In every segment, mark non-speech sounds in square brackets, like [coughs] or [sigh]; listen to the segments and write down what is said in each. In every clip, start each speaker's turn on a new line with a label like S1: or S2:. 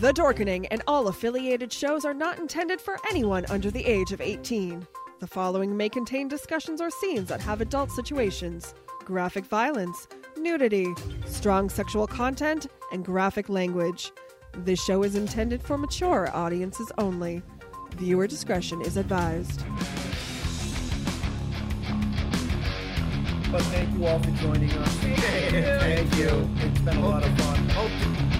S1: The Dorkening and all affiliated shows are not intended for anyone under the age of 18. The following may contain discussions or scenes that have adult situations, graphic violence, nudity, strong sexual content, and graphic language. This show is intended for mature audiences only. Viewer discretion is advised.
S2: But thank you all for joining us. Thank you. It's been a lot of fun.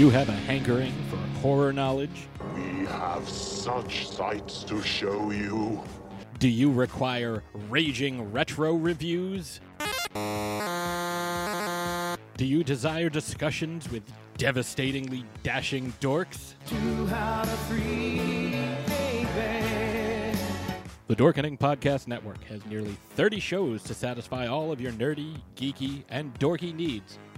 S3: You have a hankering for horror knowledge?
S4: We have such sights to show you.
S3: Do you require raging retro reviews? Do you desire discussions with devastatingly dashing dorks? The Dorkening Podcast Network has nearly 30 shows to satisfy all of your nerdy, geeky, and dorky needs,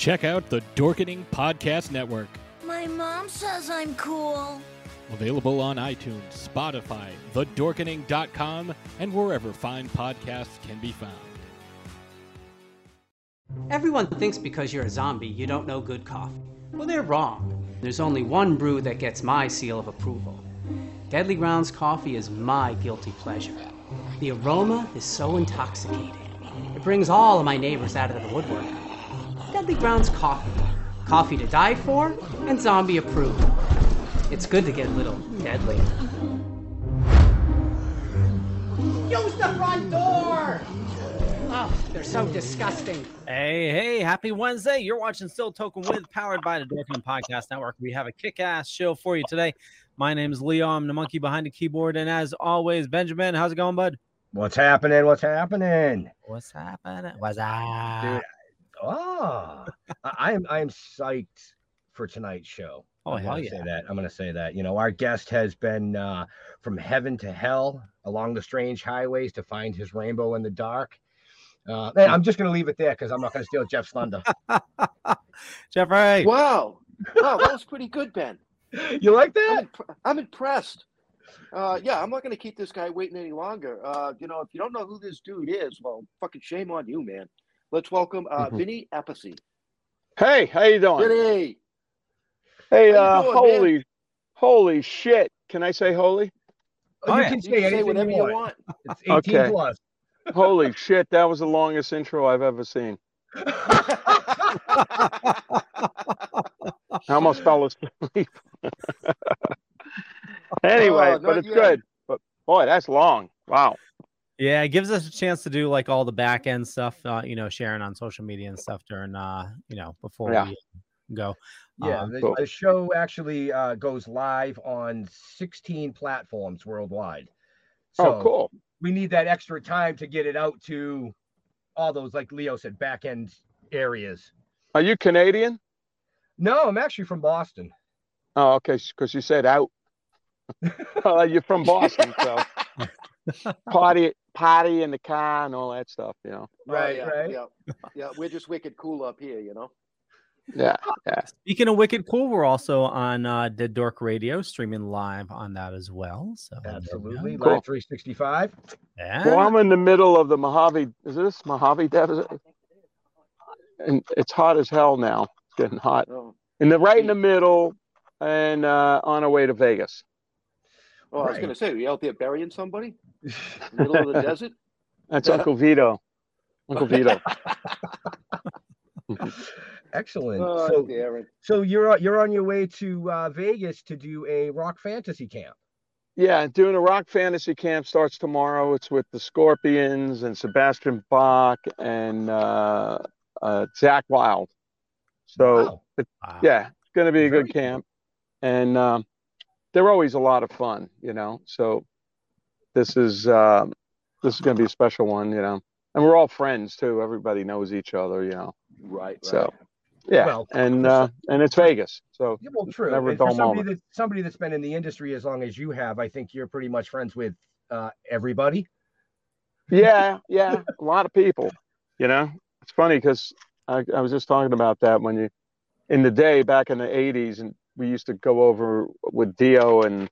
S3: Check out the Dorkening Podcast Network,
S5: My mom says I'm cool.
S3: available on iTunes, Spotify, thedorkening.com, and wherever fine podcasts can be found.
S6: Everyone thinks because you're a zombie, you don't know good coffee. Well, they're wrong. There's only one brew that gets my seal of approval. Deadly Grounds coffee is my guilty pleasure. The aroma is so intoxicating. It brings all of my neighbors out of the woodwork. Deadly Grounds coffee. Coffee to die for and zombie approved. It's good to get a little deadly. Use the front door! Oh, they're so disgusting.
S7: Hey, hey, happy Wednesday. You're watching Still Token with, powered by the Dorkening Podcast Network. We have a kick ass show for you today. My name is Leo. I'm the monkey behind the keyboard. And as always, Benjamin, how's it going, bud?
S8: What's happening? What's happening?
S7: What's happening? What's up?
S8: Dude, oh, I I am I am psyched for tonight's show.
S7: Oh,
S8: I'm
S7: hell
S8: gonna
S7: yeah.
S8: Say that. I'm gonna say that. You know, our guest has been uh, from heaven to hell along the strange highways to find his rainbow in the dark. Uh, and I'm just gonna leave it there because I'm not gonna steal Jeff's thunder. [laughs]
S7: Jeffrey.
S9: Wow. Wow, that was pretty good, Ben. [laughs]
S8: You like that?
S9: I'm, imp- I'm impressed. Uh, yeah, I'm not going to keep this guy waiting any longer. Uh, you know, if you don't know who this dude is, well, fucking shame on you, man. Let's welcome uh,
S10: Mhm.
S9: Vinny Appice.
S10: Hey, how you doing?
S9: Vinny.
S10: Hey,
S9: How
S10: uh,
S9: you doing, man?
S10: holy, holy shit! Can I say holy?
S8: Oh, you can say anything
S9: whatever
S8: you
S9: you
S8: want.
S9: want.
S8: It's 18
S10: Okay.
S8: plus. [laughs]
S10: Holy shit! That was the longest intro I've ever seen. [laughs] I almost fell asleep. [laughs] anyway,
S7: Oh,
S10: but it's
S7: yet.
S10: good. But boy, that's long. Wow.
S7: Yeah, it gives us a chance to do like all the back end stuff, uh, you know, sharing on social media and stuff during, uh, you know, before
S10: Yeah.
S7: we go.
S8: Yeah,
S7: Um,
S8: the, the show actually uh, goes live on 16 platforms worldwide.
S11: Oh,
S8: So
S11: cool.
S8: We need that extra time to get it out to all those, like Leo said, back end areas.
S11: Are you Canadian?
S8: No, I'm actually from Boston.
S11: Oh, okay, because you said out. [laughs] [laughs] well, you're from Boston, so [laughs] [laughs] party, party in the car and all that stuff, you know.
S9: Oh, yeah, Yeah, yeah. We're just wicked cool up here, you know.
S11: Yeah, yeah.
S7: Speaking of Wicked Cool, we're also on uh, Dead Dork Radio, streaming live on that as well. So
S8: Absolutely.
S7: go.
S8: Live 365.
S7: Yeah.
S11: Well, I'm in the middle of the Mojave. Is this Mojave Desert? And it's hot as hell now. It's getting hot.
S9: Oh.
S11: In the right in the middle, and uh, on our way to Vegas.
S9: Oh, I was
S11: Right.
S9: gonna say, are you out there burying somebody? In [laughs] the middle of the desert?
S11: That's Uncle Vito. Uncle Vito. [laughs]
S8: Excellent.
S9: Oh,
S8: so,
S9: Darren.
S8: so you're you're on your way to uh, Vegas to do a rock fantasy camp.
S11: Yeah, doing a rock fantasy camp starts tomorrow. It's with the Scorpions and Sebastian Bach and uh, uh, Zakk Wylde. So it- yeah, it's going to be a good camp, and um, they're always a lot of fun, you know. So this is um, this is going to be a special one, you know. And we're all friends too. Everybody knows each other, you know.
S9: Right.
S11: So yeah,
S8: Well,
S11: and uh, and it's Vegas, so
S8: Yeah, well, true.
S11: never a
S8: for
S11: dull
S8: somebody
S11: moment.
S8: that somebody that's been in the industry as long as you have, I think you're pretty much friends with uh, everybody.
S11: yeah, yeah, a lot of people. You know, it's funny because I, I was just talking about that when you, in the day back in the '80s, and we used to go over with Dio and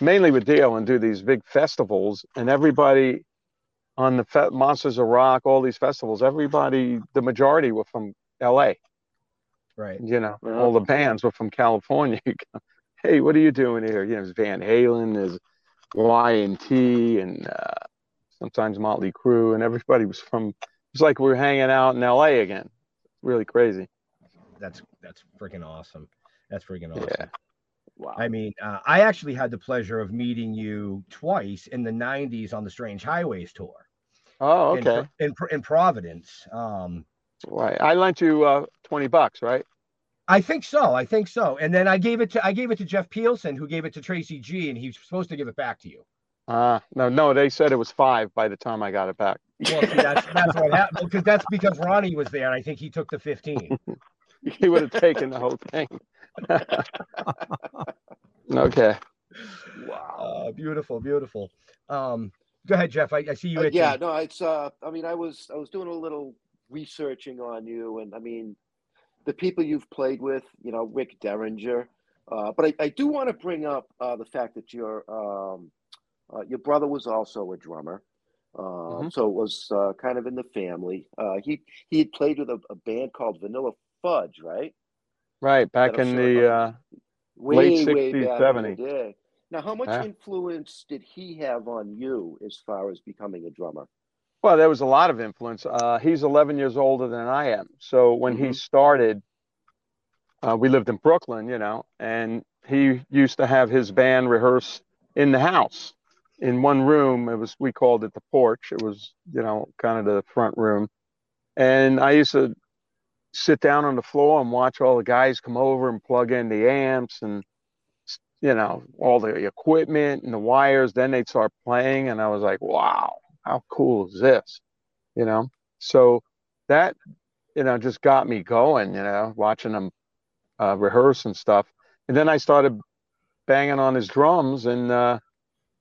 S11: mainly with Dio and do these big festivals, and everybody on the fe- Monsters of Rock, all these festivals, everybody, the majority were from L.A.
S8: Right.
S11: You know,
S8: Yeah.
S11: all the bands were from California. [laughs] hey, what are you doing here? You know, there's Van Halen, there's Y&T, and uh, sometimes Motley Crue, and everybody was from. It's like we are hanging out in L.A. again. Really crazy.
S8: That's that's freaking awesome. That's freaking awesome.
S11: Yeah.
S9: Wow.
S8: I mean, uh, I actually had the pleasure of meeting you twice in the '90s on the Strange Highways tour.
S11: Oh, okay.
S8: in, Pro- in Providence. Um,
S11: Right. I lent you uh, twenty bucks, right?
S8: I think so. I think so. And then I gave it to I gave it to Jeff Pilson, who gave it to Tracy G, and he's supposed to give it back to you.
S11: Uh, no, no. They said it was five by the time I got it back.
S8: Well, see, that's [laughs] that's what happened because that's because Ronnie was there, and I think he took the 15. [laughs]
S11: he would have taken the whole thing. [laughs] okay.
S8: Wow. Uh, beautiful, beautiful. Um, go ahead, Jeff. I, I see you.
S9: Uh,
S8: itching.
S9: yeah, no, it's. Uh, I mean, I was I was doing a little researching on you, and I mean, the people you've played with. You know, Rick Derringer. Uh, but I, I do want to bring up uh, the fact that your um, uh, your brother was also a drummer. Um,
S11: Mm-hmm.
S9: So it was uh, kind of in the family. Uh, he he had played with a, a band called Vanilla Fudge, right?
S11: Right. Back in the uh,
S9: Way,
S11: late
S9: way
S11: '60s,
S9: back in the
S11: '70s.
S9: day. Now, how much
S11: Yeah.
S9: influence did he have on you as far as becoming a drummer?
S11: Well, there was a lot of influence. Uh, he's 11 years older than I am. So when he started, uh, we lived in Brooklyn, you know, and he used to have his band rehearse in the house in one room. It was, we called it the porch. It was, you know, kind of the front room. And I used to sit down on the floor and watch all the guys come over and plug in the amps and, you know, all the equipment and the wires. Then they'd start playing. And I was like, wow, how cool is this? You know? So that, you know, just got me going, you know, watching them uh, rehearse and stuff. And then I started banging on his drums and uh,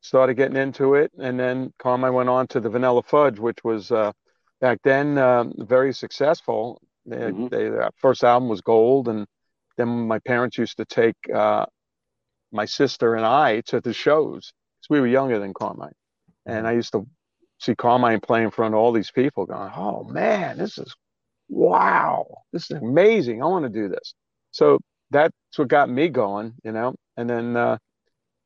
S11: started getting into it. And then Carmine went on to the Vanilla Fudge, which was uh, back then um very successful. They, they, their first album was gold. And then my parents used to take uh, my sister and I to the shows because we were younger than Carmine. And I used to see Carmine play in front of all these people going, oh man, this is wow, this is amazing. I want to do this. So that's what got me going, you know. And then uh,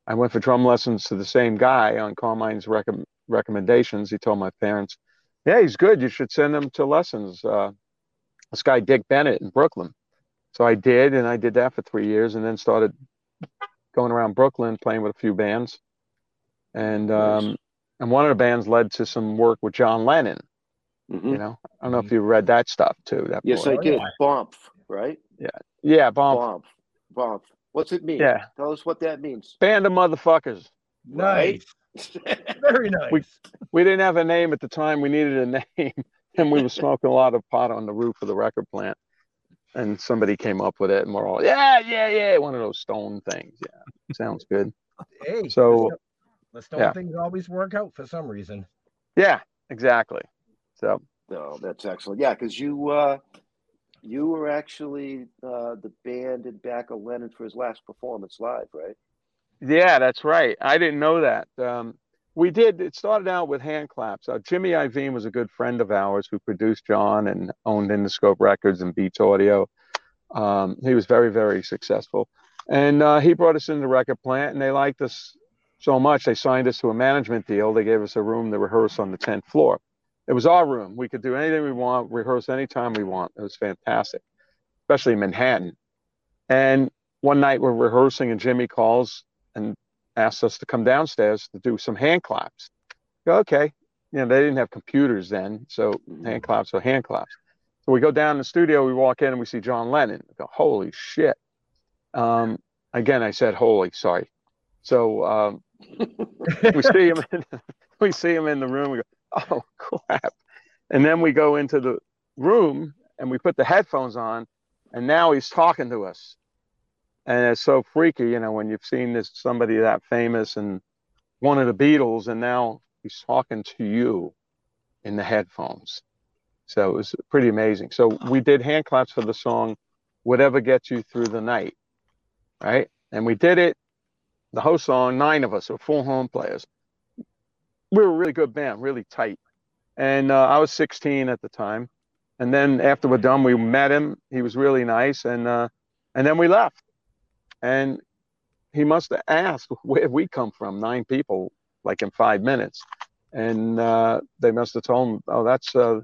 S11: I went for drum lessons to the same guy on Carmine's recom- recommendations. He told my parents, yeah, he's good. You should send him to lessons. Uh, this guy, Dick Bennett in Brooklyn. So I did, and I did that for three years, and then started going around Brooklyn playing with a few bands. And um, and one of the bands led to some work with John Lennon. You know, I don't know if you read that stuff too. That
S9: Yes,
S11: book.
S9: I did. Bomp. right?
S11: Yeah. Yeah, bomb.
S9: Bomb. Bomb. What's it mean?
S11: Yeah.
S9: Tell us what that means.
S11: Band of motherfuckers.
S9: Right? [laughs]
S8: Very nice.
S11: We, we didn't have a name at the time. We needed a [laughs] name, and we were smoking a lot of pot on the roof of the record plant. And somebody came up with it, and we're all, yeah, yeah, yeah, one of those stone things. Yeah, sounds good.
S8: Hey,
S11: So,
S8: the stone
S11: yeah.
S8: things always work out for some reason.
S11: yeah, exactly. So,
S9: No, that's excellent. Yeah, because you uh, you were actually uh, the band in back of Lennon for his last performance live, right?
S11: Yeah, that's right. I didn't know that. Um, we did. It started out with hand claps. Uh, Jimmy Iovine was a good friend of ours who produced John and owned Interscope Records and Beats Audio. Um, he was very, very successful, and uh, he brought us into the record plant, and they liked us so much they signed us to a management deal. They gave us a room to rehearse on the tenth floor. It was our room. We could do anything we want, rehearse anytime we want. It was fantastic, especially in Manhattan. And one night we're rehearsing, and Jimmy calls and asked us to come downstairs to do some hand claps. Go, okay. You know, they didn't have computers then, so hand claps are hand claps. So we go down in the studio, we walk in and we see John Lennon. I go, holy shit. Um, again, I said, holy, sorry. So um, [laughs] we see him in, [laughs] we see him in the room. We go, oh crap. And then we go into the room and we put the headphones on and now he's talking to us and it's so freaky, you know, when you've seen this somebody that famous and one of the Beatles, and now he's talking to you in the headphones. So it was pretty amazing. So we did hand claps for the song "Whatever Gets You Through the Night," right? And we did it. The whole song, nine of us, were full horn players. We were a really good band, really tight. And uh, I was 16 at the time. And then after we're done, we met him. He was really nice, and uh, and then we left and he must have asked [laughs] where we come from? Nine people like in five minutes. And uh, they must have told him oh that's uh,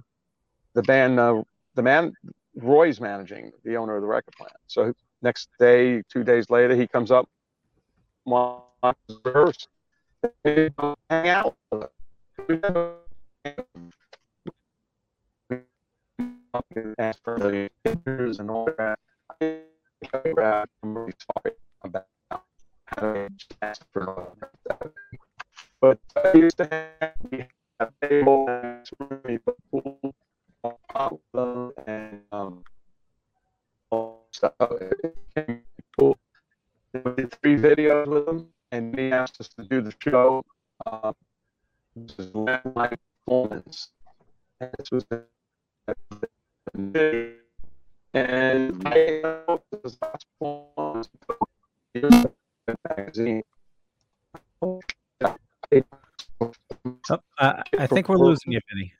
S11: the band uh, the man roy's managing the owner of the record plant. So next day two days later he comes up hang out [laughs] ask for the and all that I'm really sorry about having asked for but I used to have a table pool on top of them and um all stuff. Cool. We did three videos with them and he asked us to do the show. Um, this is landmark performance. And this was and I know this last one magazine.
S7: Oh, uh, I think we're losing you, Vinny.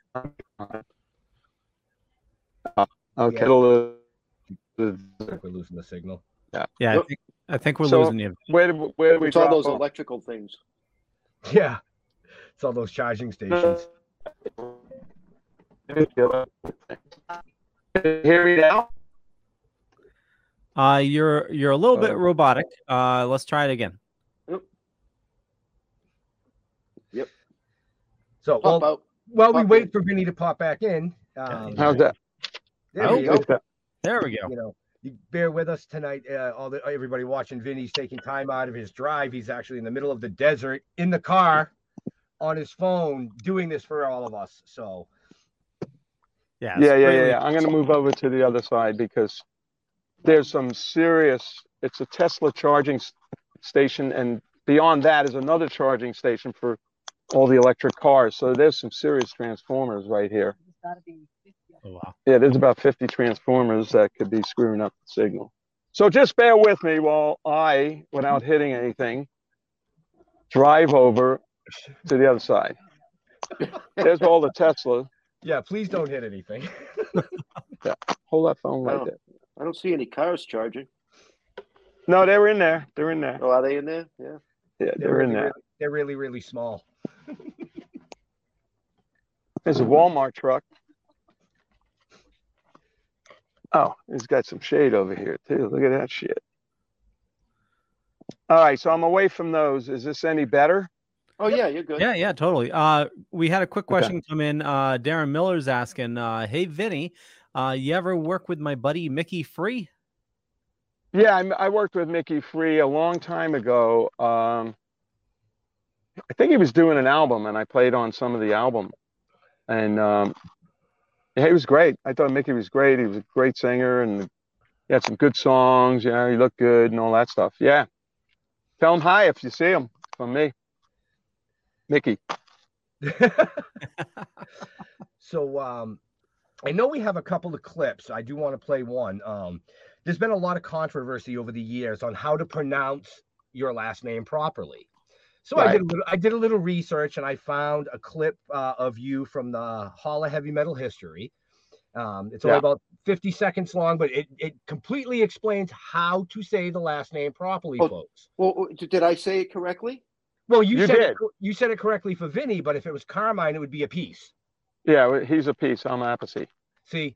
S11: Okay.
S8: Yeah.
S11: It'll, uh,
S8: We're losing the signal.
S11: Yeah.
S7: Yeah, I think, I think we're
S11: So,
S7: losing you.
S11: Where did, where did we
S9: It's all those
S11: off?
S9: electrical things. [laughs]
S8: Yeah. It's all those charging stations.
S11: Hear me now?
S7: Uh, you're you're a little bit
S11: Oh.
S7: robotic. Uh, let's try it again.
S9: Yep. Yep.
S8: So
S9: Pop
S8: while,
S9: out.
S8: while we
S9: Pop
S8: wait
S9: in.
S8: for Vinny to pop back in, um,
S11: How's that?
S8: there
S7: Oh,
S8: we go.
S7: There we go.
S8: You know, you bear with us tonight. Uh, all the everybody watching Vinny's taking time out of his drive. He's actually in the middle of the desert in the car on his phone doing this for all of us. So
S7: Yeah.
S11: Yeah, yeah, yeah, yeah. I'm going to move over to the other side because there's some serious. It's a Tesla charging station, and beyond that is another charging station for all the electric cars. So there's some serious transformers right here.
S7: Oh, wow.
S11: Yeah, there's about 50 transformers that could be screwing up the signal. So just bear with me while I, without hitting anything, drive over to the other side. There's all the Tesla.
S8: yeah, please don't hit anything. [laughs]
S11: Yeah, hold that phone right
S9: Oh.
S11: there.
S9: I don't see any cars charging.
S11: No, they were in there. They're in there.
S9: Oh, are they in there? Yeah.
S11: Yeah,
S8: They're
S11: they're in
S8: really,
S11: there.
S8: really, they're really, really small. [laughs]
S11: There's a Walmart truck. Oh, it's got some shade over here too. Look at that shit. All right, so I'm away from those. Is this any better?
S9: Oh yeah, you're good.
S7: Yeah, yeah, totally. Uh, we had a quick
S11: Okay.
S7: question come in. Uh, Darren Miller's asking, uh, "Hey, Vinny, Uh, you ever work with my buddy Mickey Free?
S11: Yeah, I, I worked with Mickey Free a long time ago. Um, I think he was doing an album, and I played on some of the album. And um, yeah, he was great. I thought Mickey was great. He was a great singer, and he had some good songs. Yeah, he looked good and all that stuff. Yeah, tell him hi if you see him from me, Mickey. [laughs]
S8: so um, I know we have a couple of clips. I do want to play one. Um, there's been a lot of controversy over the years on how to pronounce your last name properly. So right. I did a little, I did a little research and I found a clip uh, of you from the Hall of Heavy Metal History. Um, it's only yeah. about 50 seconds long, but it, it completely explains how to say the last name properly,
S9: oh,
S8: folks.
S9: Well, did I say it correctly?
S8: Well, you, you said did. It, you said it correctly for Vinny, but if it was Carmine, it would be a piece.
S11: Yeah, he's a piece. I'm Appice.
S8: See,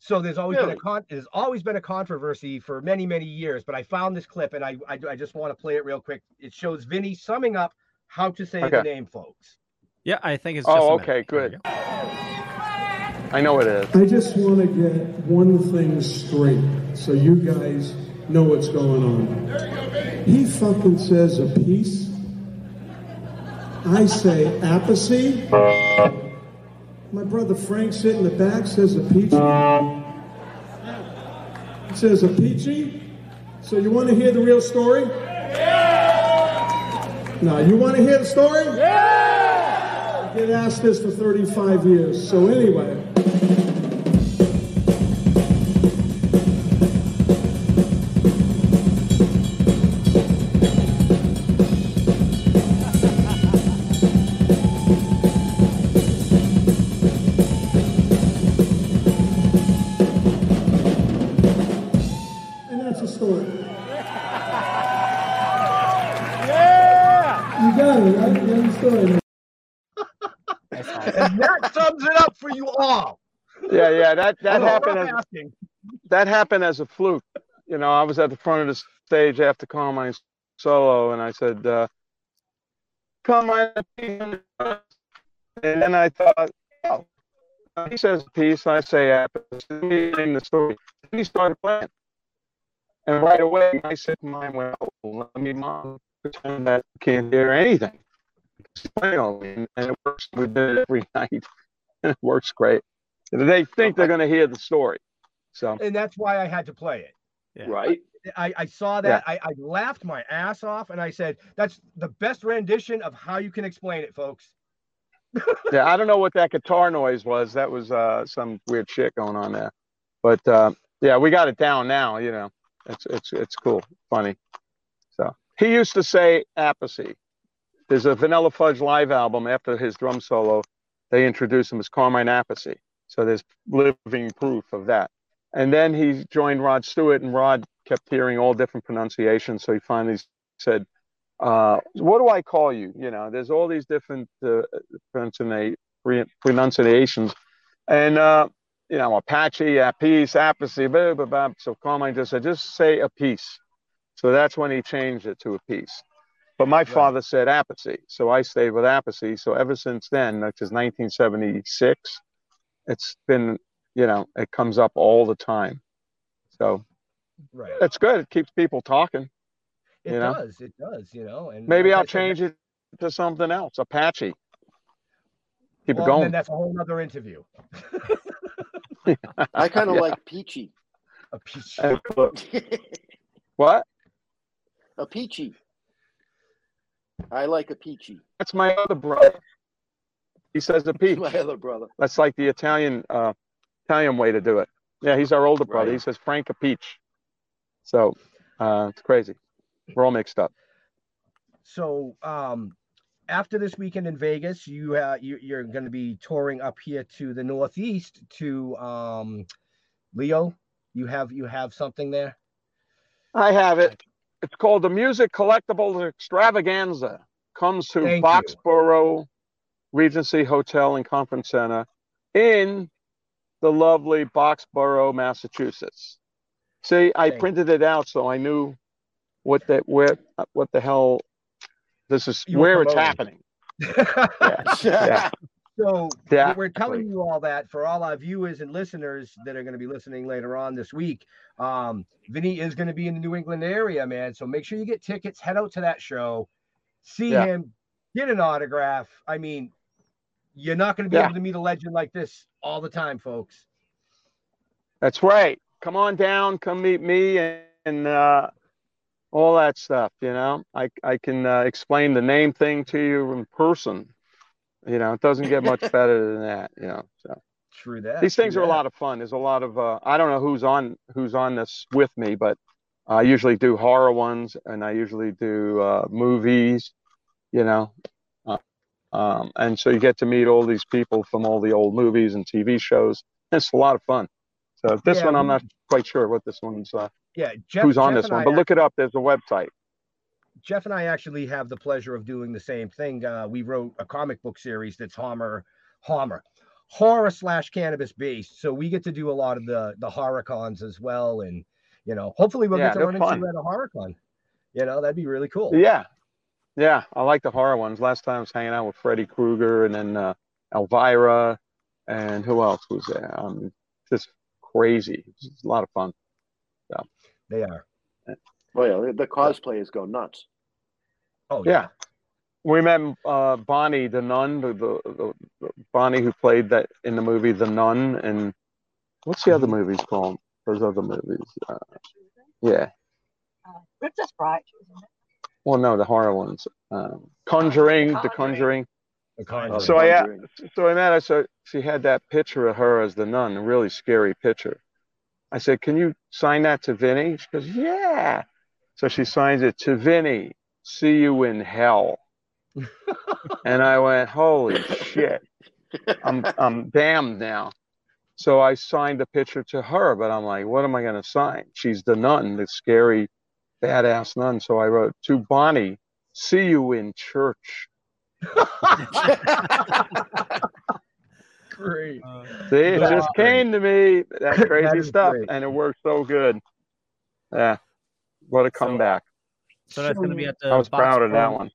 S8: so there's always really? been a con- there's always been a controversy for many many years. But I found this clip and I I, I just want to play it real quick. It shows Vinny summing up how to say okay. the name, folks.
S7: Yeah, I think it's.
S11: oh, okay, good. I know it is.
S12: I just want to get one thing straight, so you guys know what's going on. There you go, Vinny. He fucking says a piece. I say Appice. My brother Frank sitting in the back says a peachy. He says a peachy. So you want to hear the real story? Yeah. Now you want to hear the story? Yeah. I get asked this for 35 years. So anyway.
S8: And that [laughs] sums it up for you all.
S11: Yeah, yeah, that that happened. As, that happened as a fluke. You know, I was at the front of the stage after Carmine's solo, and I said, uh, "Carmine," and then I thought, "Oh." He says a piece, I say in the story. He started playing. And right away, my sick mind went, oh, let me mom pretend that can't hear anything and it works. We did it every [laughs] night, and it works great. They think they're going to hear the story, so
S8: and that's why I had to play it.
S9: Yeah. Right.
S8: I, I saw that. Yeah. I, I laughed my ass off, and I said, "That's the best rendition of how you can explain it, folks." [laughs]
S11: yeah, I don't know what that guitar noise was. That was uh, some weird shit going on there, but uh, yeah, we got it down now. You know, it's it's it's cool, funny. So he used to say Appice there's a Vanilla Fudge live album after his drum solo. They introduced him as Carmine Appice. So there's living proof of that. And then he joined Rod Stewart, and Rod kept hearing all different pronunciations. So he finally said, uh, "What do I call you?" You know, there's all these different uh, pronunciations, and uh, you know, Apache, Appice, Appice, blah, blah, blah. So Carmine just said, "Just say a piece." So that's when he changed it to a piece. But my right. father said Appice, so I stayed with Appice. So ever since then, which is 1976, it's been, you know, it comes up all the time. So
S8: right.
S11: it's good. It keeps people talking.
S8: It you know? does. It does. You know, and
S11: maybe I'll change it to something else. Apache. Keep well, it going.
S8: Then that's a whole other interview. [laughs]
S9: I kind of yeah. like peachy.
S8: A peachy. [laughs]
S11: what? [laughs]
S9: A peachy. I like a peachy.
S11: That's my other brother. He says a peach.
S9: my other brother.
S11: That's like the Italian uh, Italian way to do it. Yeah, he's our older brother. Right. He says Frank a peach. So uh, it's crazy. We're all mixed up.
S8: So um, after this weekend in Vegas, you uh, you, you're going to be touring up here to the Northeast to um, Leo. You have you have something there.
S11: I have it. It's called the Music Collectibles Extravaganza. Comes to Thank Boxborough you. Regency Hotel and Conference Center in the lovely Boxborough, Massachusetts. See, I Thank printed it out so I knew what that where what the hell this is you where it's happening. [laughs] yeah. yeah.
S8: So
S11: Exactly.
S8: we're telling you all that for all our viewers and listeners that are going to be listening later on this week. Um, Vinny is going to be in the New England area, man. So make sure you get tickets. Head out to that show, see
S11: Yeah.
S8: him, get an autograph. I mean, you're not going to be
S11: Yeah.
S8: able to meet a legend like this all the time, folks.
S11: That's right. Come on down. Come meet me and, and uh, all that stuff. You know, I I can uh, explain the name thing to you in person. You know, it doesn't get much [laughs] better than that. You know, so
S8: True that.
S11: these things are a lot of fun. There's a lot of uh, I don't know who's on who's on this with me, but I usually do horror ones and I usually do uh, movies. You know, uh, um, and so you get to meet all these people from all the old movies and TV shows. It's a lot of fun. So this
S8: Yeah,
S11: one, I'm not quite sure what this one's. Uh,
S8: Yeah, Jeff,
S11: who's on
S8: Jeff
S11: this one?
S8: I
S11: But look it up. There's a website.
S8: Jeff and I actually have the pleasure of doing the same thing. Uh, we wrote a comic book series that's Homer, Homer, horror slash cannabis based. So we get to do a lot of the the horror cons as well, and you know, hopefully we'll
S11: Yeah,
S8: get to run into
S11: fun.
S8: you at a horror con. You know, that'd be really cool.
S11: Yeah, yeah. I like the horror ones. Last time I was hanging out with Freddy Krueger and then uh, Elvira, and who else was there? Um, just crazy. It's a lot of fun. So,
S8: They are.
S9: Oh yeah, the- the cosplayers go nuts.
S8: Oh
S11: yeah. We met uh, Bonnie the nun, the, the, the, the Bonnie who played that in the movie The Nun, and what's the other movies called? Those other movies. Uh, yeah.
S13: Princess Bride.
S11: Well, no, the horror ones. Um, Conjuring, The Conjuring.
S8: The Conjuring.
S11: So I a- so I met her. So she had that picture of her as the nun, a really scary picture. I said, "Can you sign that to Vinny?" She goes, "Yeah." So she signs it to Vinny. See you in hell. [laughs] and I went, "Holy shit! I'm I'm damned now." So I signed the picture to her, but I'm like, "What am I going to sign?" She's the nun, the scary, badass nun. So I wrote to Bonnie, "See you in church." [laughs]
S8: Great.
S11: See, it
S8: That's
S11: just came to me that [laughs]
S8: That
S11: crazy
S8: is
S11: stuff,
S8: great.
S11: and it worked so good. Yeah, what a comeback!
S7: So that's going to be at the.
S11: I was proud of that one.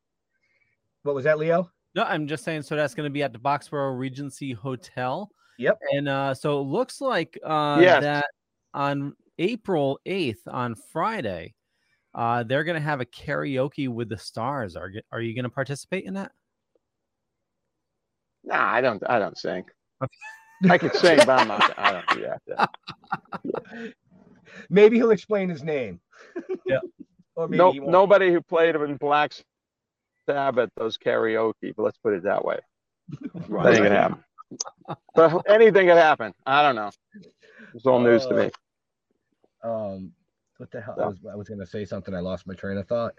S8: What was that, Leo?
S7: No, I'm just saying. So that's going to be at the Boxborough Regency Hotel.
S8: Yep.
S7: And uh, so it looks like uh,
S11: Yes.
S7: that on April 8th, on Friday, uh, they're going to have a karaoke with the stars. Are you- are you going to participate in that?
S11: Nah, I don't. I don't sing. I could sing, but I'm not. [laughs] I don't do that. [laughs]
S8: Maybe he'll explain his name.
S7: Yeah. [laughs]
S8: or maybe
S11: No, nobody who played in Black Sabbath does karaoke. But let's put it that way. That ain't gonna happen. But anything could happen. I don't know. It's all news to me.
S8: Um, what the hell? I was, I was going to say something. I lost my train of thought.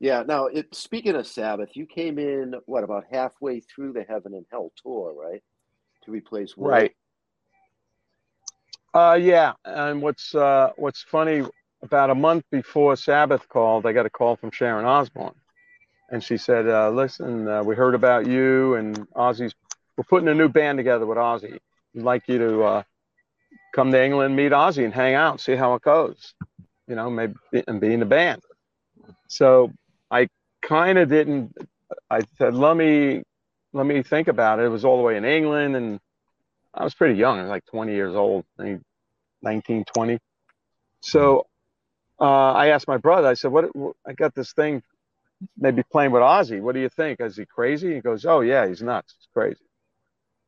S9: Yeah. Now, it, speaking of Sabbath, you came in what about halfway through the Heaven and Hell tour, right? To replace Will.
S11: Right. Uh, yeah, and what's uh, what's funny about a month before Sabbath called, I got a call from Sharon Osbourne, and she said, uh, "Listen, uh, we heard about you and Ozzy's. We're putting a new band together with Ozzy. We'd like you to uh, come to England, meet Ozzy, and hang out, see how it goes. You know, maybe and be in the band." So I kind of didn't. I said, "Let me let me think about it." It was all the way in England, and I was pretty young. I was like 20 years old, I 19, 20. So uh, I asked my brother, I said, what, what, I got this thing, maybe playing with Ozzy. What do you think? Is he crazy? He goes, oh, yeah, he's nuts. He's crazy.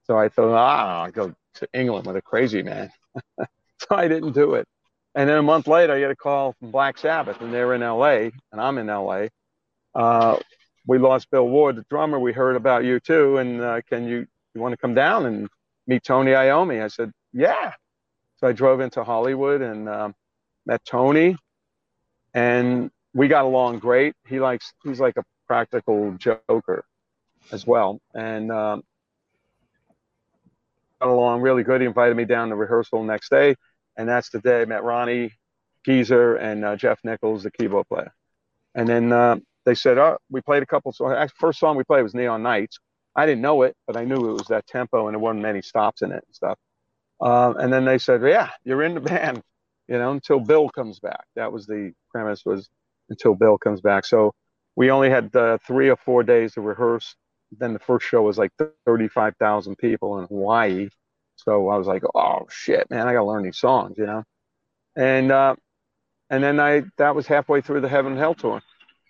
S11: So I thought, ah, I'll go to England with a crazy man. [laughs] so I didn't do it. And then a month later, I get a call from Black Sabbath, and they're in LA, and I'm in LA. Uh, we lost Bill Ward, the drummer. We heard about you too, and uh, can you you want to come down and meet Tony Iommi? I said, yeah. So I drove into Hollywood and um, met Tony, and we got along great. He likes he's like a practical joker as well, and um, got along really good. He invited me down to rehearsal next day, and that's the day I met Ronnie Geezer and uh, Geoff Nicholls, the keyboard player. And then uh, they said, "Oh, we played a couple songs. First song we played was Neon Nights. I didn't know it, but I knew it was that tempo, and there weren't many stops in it and stuff. Um, and then they said, "Yeah, you're in the band, you know, until Bill comes back." That was the premise was until Bill comes back. So we only had uh, three or four days to rehearse, then the first show was like 35,000 people in Hawaii. So I was like, oh shit, man, I got to learn these songs, you know? And, uh, and then I, that was halfway through the Heaven and Hell tour.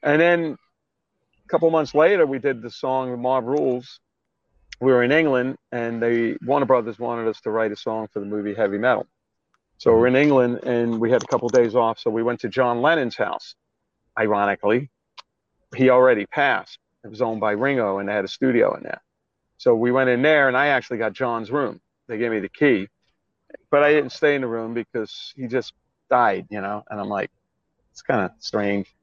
S11: And then a couple months later, we did the song Mob Rules. We were in England and the Warner Brothers wanted us to write a song for the movie Heavy Metal. So we're in England and we had a couple of days off. So we went to John Lennon's house. Ironically, he already passed. It was owned by Ringo and they had a studio in there. So we went in there and I actually got John's room. They gave me the key, but I didn't stay in the room because he just died, you know? And I'm like, it's kind of strange.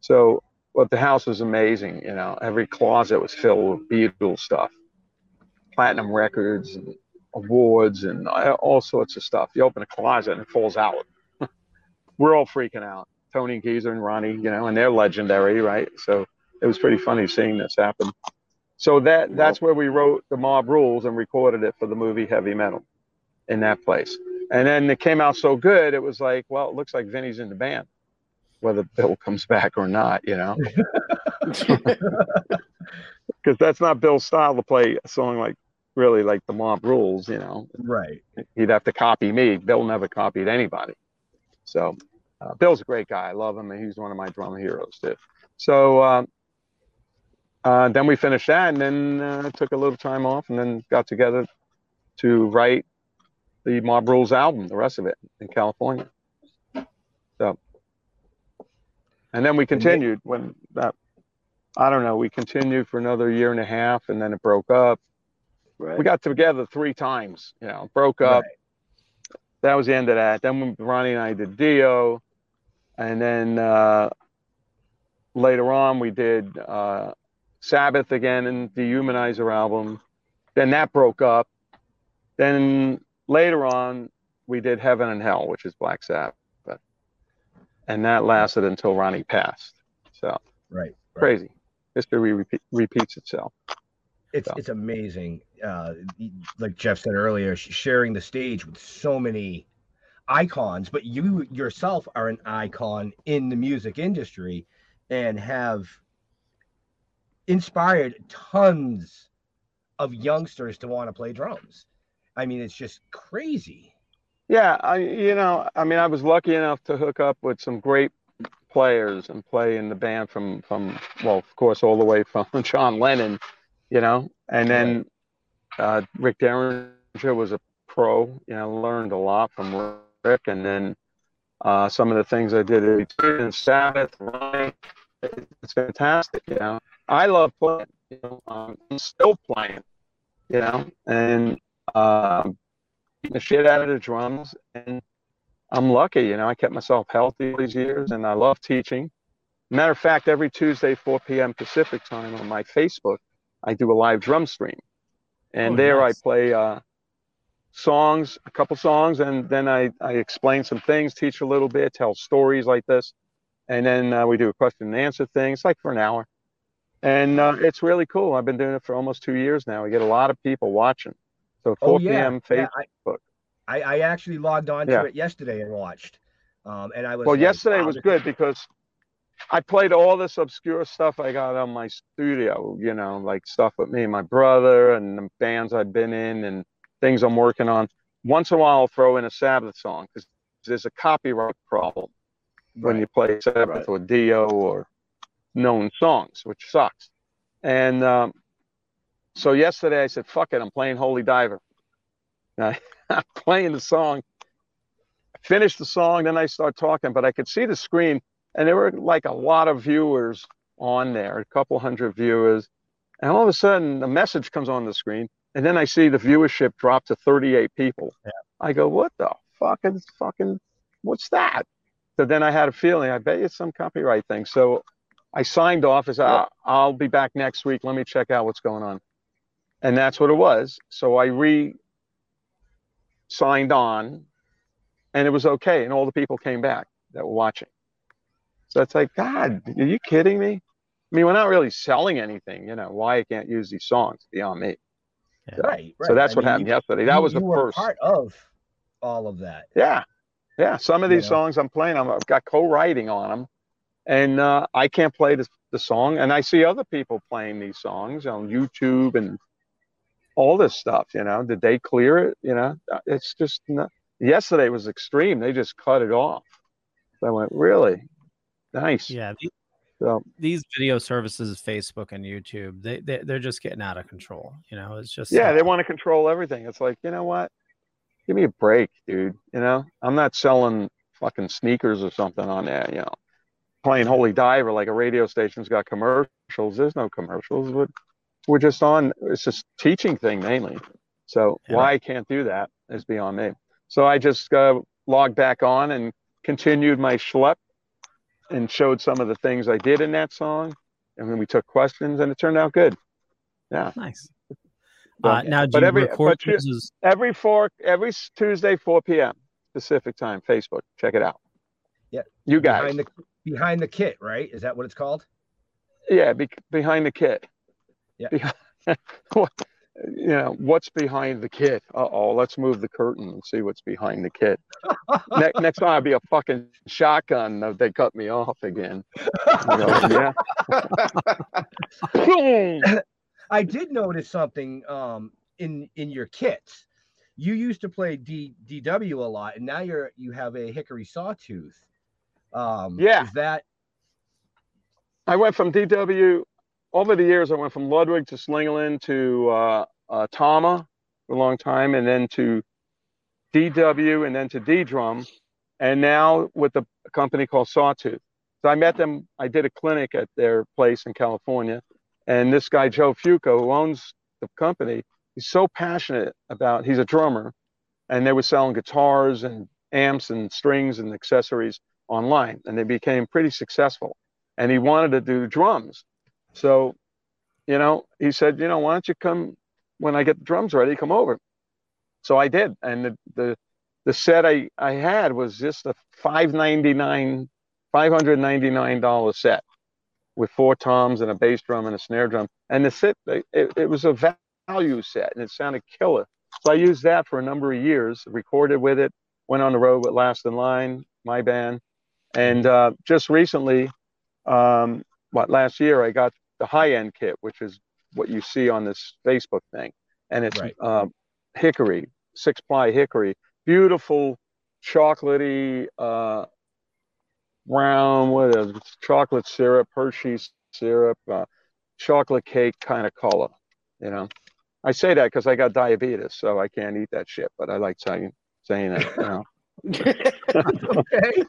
S11: So, but the house was amazing, you know? Every closet was filled with Beatles stuff, platinum records and awards and all sorts of stuff. You open a closet and it falls out. [laughs] We're all freaking out. Tony Geezer and Ronnie, you know, and they're legendary, right? So it was pretty funny seeing this happen. So that that's where we wrote the Mob Rules and recorded it for the movie Heavy Metal in that place. And then it came out so good, it was like, well, it looks like Vinny's in the band, whether Bill comes back or not, you know. [laughs] [laughs] Because that's not Bill's style to play a song like really like the Mob Rules, you know.
S8: Right.
S11: He'd have to copy me. Bill never copied anybody. So uh, Bill's a great guy. I love him, and he's one of my drum heroes too. So uh, uh, then we finished that, and then uh, took a little time off, and then got together to write the Mob Rules album, the rest of it in California. So, and then we continued when that. I don't know. We continued for another year and a half, and then it broke up.
S9: Right.
S11: We got together three times. You know, broke up. That was the end of that. Then when Ronnie and I did Dio, and then uh, later on we did uh, Sabbath again and Dehumanizer album. Then that broke up. Then later on we did Heaven and Hell, which is Black Sabbath, and that lasted until Ronnie passed. So
S8: Right.
S11: crazy. History repeat, repeats itself.
S8: It's it's amazing. Uh, like Jeff said earlier, sharing the stage with so many icons, but you yourself are an icon in the music industry and have inspired tons of youngsters to want to play drums. I mean, it's just crazy.
S11: Yeah, I you know, I mean, I was lucky enough to hook up with some great players and play in the band from from well, of course, all the way from [laughs] John Lennon, you know, and then uh, Rick Derringer was a pro. You know, learned a lot from Rick, and then uh, some of the things I did in Sabbath, Ronnie, it's fantastic. You know, I love playing. You know, um, I'm still playing. You know, and um, the shit out of the drums, and I'm lucky. You know, I kept myself healthy all these years, and I love teaching. Matter of fact, every Tuesday, 4 p.m. Pacific time on my Facebook, I do a live drum stream, and
S8: Oh,
S11: there
S8: nice.
S11: I play uh, songs, a couple songs, and then I I explain some things, teach a little bit, tell stories like this, and then uh, we do a question and answer thing. It's like for an hour, and uh, it's really cool. I've been doing it for almost two years now. We get a lot of people watching. So 4
S8: Oh yeah,
S11: p.m.
S8: yeah,
S11: Facebook.
S8: I, I actually logged on to
S11: Yeah.
S8: it yesterday and watched. Um, and I was
S11: Well,
S8: like,
S11: yesterday
S8: wow,
S11: was good because I played all this obscure stuff I got on my studio, you know, like stuff with me and my brother and the bands I've been in and things I'm working on. Once in a while, I'll throw in a Sabbath song because there's a copyright problem when you play Sabbath or Dio or known songs, which sucks. And um, so yesterday I said, fuck it, I'm playing Holy Diver. [laughs] I, I'm playing the song finished the song, then I start talking, but I could see the screen and there were like a lot of viewers on there, a couple hundred viewers. And all of a sudden the message comes on the screen and then I see the viewership drop to 38 people. I go, what the fuck is fucking, what's that? So then I had a feeling, I bet it's some copyright thing. So I signed off as I'll, I'll be back next week. Let me check out what's going on. And that's what it was. So I re signed on and it was okay. And all the people came back that were watching. So it's like, God, are you kidding me? I mean, we're not really selling anything, you know, why I can't use these songs beyond me. So,
S8: Right,
S11: so that's
S8: I
S11: what
S8: mean,
S11: happened
S8: you-
S11: yesterday. That
S8: you-
S11: was the
S8: you were
S11: first.
S8: part of all of that.
S11: Yeah. Yeah. Some of
S8: You
S11: these
S8: know?
S11: songs I'm playing, I'm- I've got co-writing on them. and uh, I can't play the, the song, and I see other people playing these songs on YouTube and all this stuff. You know, did they clear it? You know, it's just not, yesterday was extreme. They just cut it off. So I went, really nice.
S7: Yeah. The,
S11: so
S7: these video services, Facebook and YouTube, they, they they're just getting out of control. You know, it's just
S11: yeah, they want to control everything. It's like you know what? Give me a break, dude. You know, I'm not selling fucking sneakers or something on there. You know, playing Holy Diver like a radio station's got commercials. There's no commercials. We're, we're just on. It's just teaching thing mainly. So
S7: Yeah.
S11: why I can't do that is beyond me. So I just uh, logged back on and continued my schlep and showed some of the things I did in that song. And then we took questions, and it turned out good. Yeah.
S7: Nice.
S11: So,
S7: Uh, now, do
S11: but
S7: you
S11: every
S7: record
S11: but you- every four every Tuesday 4 p.m. Pacific time. Facebook, check it out.
S8: Yeah.
S11: You guys.
S8: Behind the behind the kit, right? Is that what it's called?
S11: Yeah, be, behind the kit.
S8: Yeah. [laughs]
S11: What- you know what's behind the kit? Uh oh, let's move the curtain and see what's behind the kit. next, [laughs] next time I'll be a fucking shotgun. if They cut me off again. You know, [laughs] yeah. [laughs]
S8: I did notice something um in in your kits. You used to play D, DW a lot, and now you're you have a hickory sawtooth. Um,
S11: Yeah.
S8: Is that
S11: I went from DW over the years. I went from Ludwig to Slingerland to uh, uh, Tama for a long time, and then to DW, and then to D Drum, and now with a company called Sawtooth. So I met them. I did a clinic at their place in California, and this guy Joe Fuco, who owns the company, he's so passionate about. He's a drummer, and they were selling guitars and amps and strings and accessories online, and they became pretty successful. And he wanted to do drums, so you know, he said, you know, why don't you come when I get the drums ready, come over. So I did, and the the, the set I, I had was just a five ninety nine, five hundred ninety nine dollar set with four toms and a bass drum and a snare drum, and the set it, it was a value set, and it sounded killer. So I used that for a number of years, recorded with it, went on the road with Last in Line, my band, and uh, just recently, um, what last year I got the high end kit, which is what you see on this Facebook thing, and it's
S8: Right.
S11: um, hickory, six ply hickory, beautiful, chocolatey, uh, brown, what is it? chocolate syrup, Hershey's syrup, uh, chocolate cake kind of color. You know, I say that because I got diabetes, so I can't eat that shit. But I like saying saying it. You know. [laughs]
S8: okay?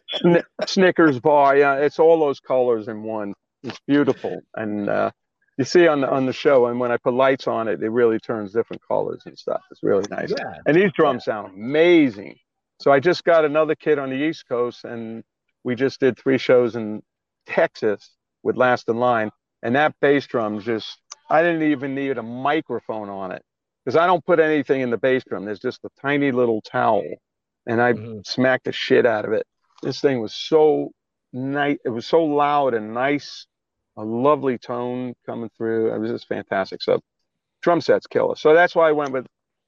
S11: Snickers bar, yeah, it's all those colors in one. It's beautiful, and uh, you see on the on the show, and when I put lights on it, it really turns different colors and stuff. It's really nice.
S8: Yeah.
S11: And these drums sound amazing. So I just got another kit on the East Coast, and we just did three shows in Texas with Last in Line, and that bass drum just I didn't even need a microphone on it because I don't put anything in the bass drum. There's just a tiny little towel, and I smacked the shit out of it. This thing was so nice. It was so loud and nice, a lovely tone coming through. It was just fantastic. So drum sets killer. So that's why I went with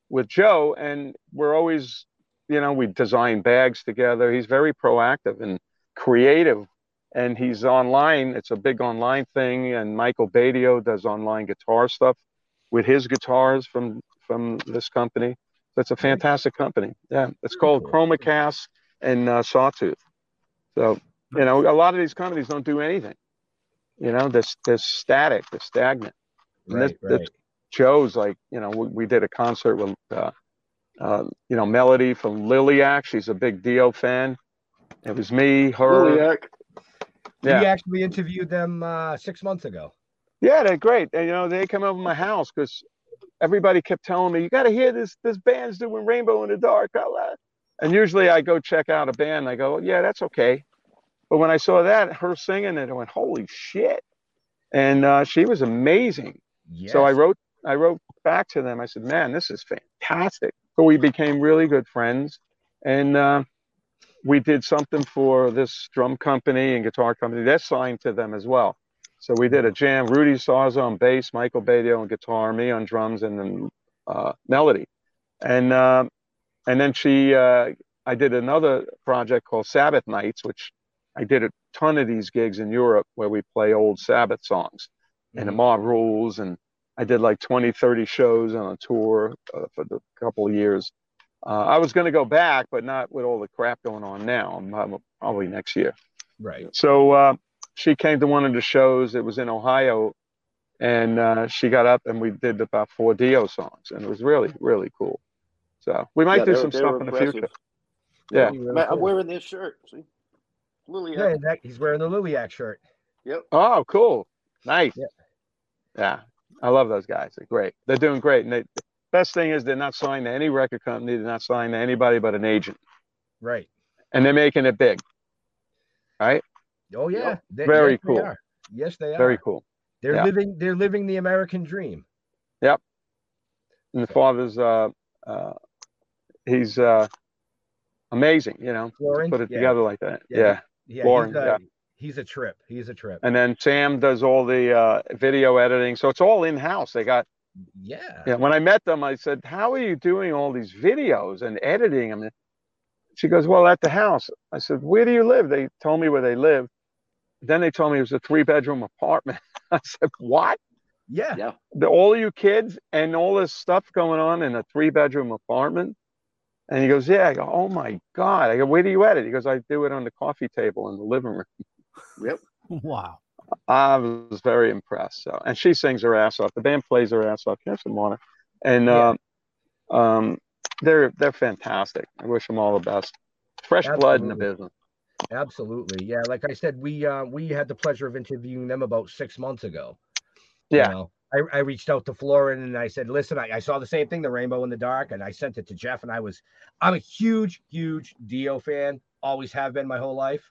S11: with Joe, and we're always, you know, we design bags together. He's very proactive and creative, and he's online. It's a big online thing. And Michael Batio does online guitar stuff with his guitars from from this company. That's a fantastic company. Yeah, it's called ChromaCast and uh, Sawtooth. So you know, a lot of these companies don't do anything. You know, they're, they're static, they're stagnant. And this,
S8: Right,
S11: this Joe's like, you know, we, we did a concert with, uh, uh, you know, Melody from Liliac. She's a big Dio fan. It was me, her.
S9: Liliac.
S11: Yeah.
S8: We actually interviewed them uh, six months ago.
S11: Yeah, they're great. And, you know, they come over my house because everybody kept telling me, you got to hear this. This band's doing Rainbow in the Dark. And usually I go check out a band. And I go, yeah, that's okay. But when I saw that, her singing it, I went, holy shit. And uh, she was amazing. So I wrote, I wrote back to them. I said, man, this is fantastic. So we became really good friends. And uh, we did something for this drum company and guitar company. They're signed to them as well. So we did a jam. Rudy Sarzo on bass, Michael Batio on guitar, me on drums, and then uh, melody. And uh, and then she, uh, I did another project called Sabbath Nights, which I did a ton of these gigs in Europe where we play old Sabbath songs and the
S8: Mhm.
S11: mob rules. And I did like 20, 30 shows on a tour uh, for the couple of years. Uh, I was going to go back, but not with all the crap going on now. I'm probably next year.
S8: Right.
S11: So uh, she came to one of the shows. It was in Ohio, and uh, she got up and we did about four Dio songs, and it was really, really cool. So we might
S9: Yeah,
S11: do some stuff in the
S9: impressive.
S11: future. Yeah.
S9: Man, I'm wearing this shirt. See, Lily.
S8: Yeah, that, he's wearing the Liliac shirt.
S9: Yep.
S11: Oh, cool. Nice. Yeah. I love those guys. They're great. They're doing great. And they, the best thing is they're not signed to any record company. They're not signed to anybody but an agent.
S8: Right.
S11: And they're making it big. Right?
S8: Oh yeah. They-
S11: Very
S8: yes,
S11: cool.
S8: are. Yes, they are.
S11: Very cool.
S8: They're
S11: Yeah.
S8: living. They're living the American dream.
S11: Yep. And the father's uh uh he's uh amazing, you know, to
S8: Florin?
S11: put it
S8: Yeah.
S11: together like that.
S8: Yeah,
S11: Yeah.
S8: Yeah.
S11: Florin,
S8: he's, a,
S11: yeah.
S8: he's a trip. He's a trip.
S11: And then Sam does all the uh video editing. So it's all in house. They got
S8: Yeah.
S11: Yeah, when I met them, I said, "How are you doing all these videos and editing them?" She goes, "Well, at the house." I said, "Where do you live?" They told me where they live. Then they told me it was a three-bedroom apartment. [laughs] I said, "What?
S8: Yeah.
S9: Yeah.
S11: The, all you kids and all this stuff going on in a three-bedroom apartment?" And he goes, "Yeah." I go, "Oh my god!" I go, "Where do you edit?" He goes, "I do it on the coffee table in the living room."
S9: Yep.
S7: Wow.
S11: I was very impressed. So, and she sings her ass off. The band plays her ass off. Here's some water, and
S8: Yeah.
S11: um, um, they're they're fantastic. I wish them all the best. Fresh blood in the business.
S8: Absolutely. Yeah. Like I said, we uh, we had the pleasure of interviewing them about six months ago. You
S11: Yeah,
S8: know, I, I reached out to Florin and I said, listen, I, I saw the same thing, the rainbow in the dark, and I sent it to Jeff. And I was, I'm a huge, huge Dio fan, always have been my whole life,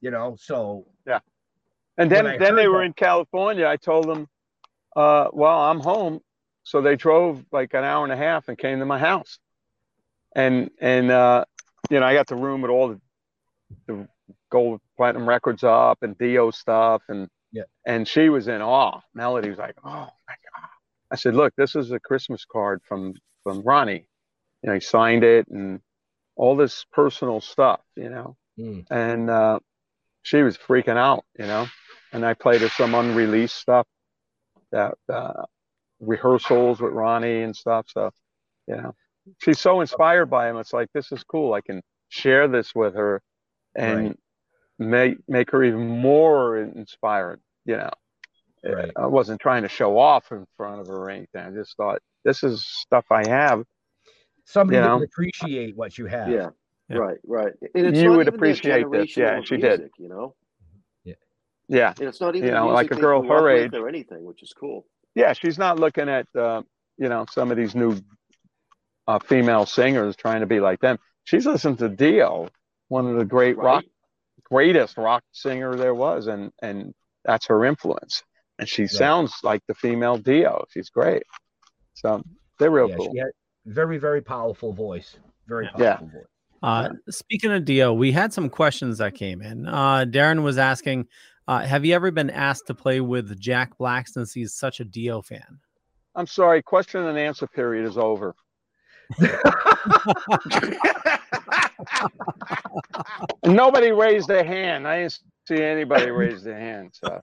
S8: you know. So,
S11: yeah. And then then they
S8: heard
S11: were
S8: that-
S11: in California. I told them, uh, well, I'm home. So they drove like an hour and a half and came to my house. And and uh, you know, I got the room with all the, the gold platinum records up and Dio stuff and
S8: Yeah.
S11: and she was in awe. Melody was like, "Oh my god!" I said, "Look, this is a Christmas card from from Ronnie. You know, he signed it and all this personal stuff. You know."
S8: mm,
S11: And uh, she was freaking out. You know, and I played her some unreleased stuff that uh, rehearsals with Ronnie and stuff. So, you know, she's so inspired by him. It's like this is cool. I can share this with her and
S8: Right.
S11: make make her even more inspired. You know,
S8: Right.
S11: I wasn't trying to show off in front of her or anything. I just thought this is stuff I have.
S8: somebody
S11: You know?
S8: would appreciate what you have.
S9: Yeah.
S7: Yeah.
S9: Right. Right. And it's
S11: You would appreciate this. Yeah,
S9: generation of
S11: she did.
S9: music, You know,
S11: Yeah,
S9: and it's not even
S11: You know, like a girl
S9: grew up
S11: her age.
S9: or anything, which is cool.
S11: yeah. She's not looking at uh, you know some of these new uh, female singers trying to be like them. She's listening to Dio, one of the great rock greatest rock singer there was, and and that's her influence. And she sounds like the female Dio. She's great. So they're real
S8: Yeah,
S11: cool.
S8: she had very, very powerful voice. Very
S11: Yeah.
S8: powerful voice.
S7: Uh, speaking of Dio, we had some questions that came in. Uh, Darren was asking, uh, "Have you ever been asked to play with Jack Black since he's such a Dio fan?"
S11: I'm sorry. Question and answer period is over. [laughs] [laughs] Nobody raised their hand. I didn't see anybody raise their hand. So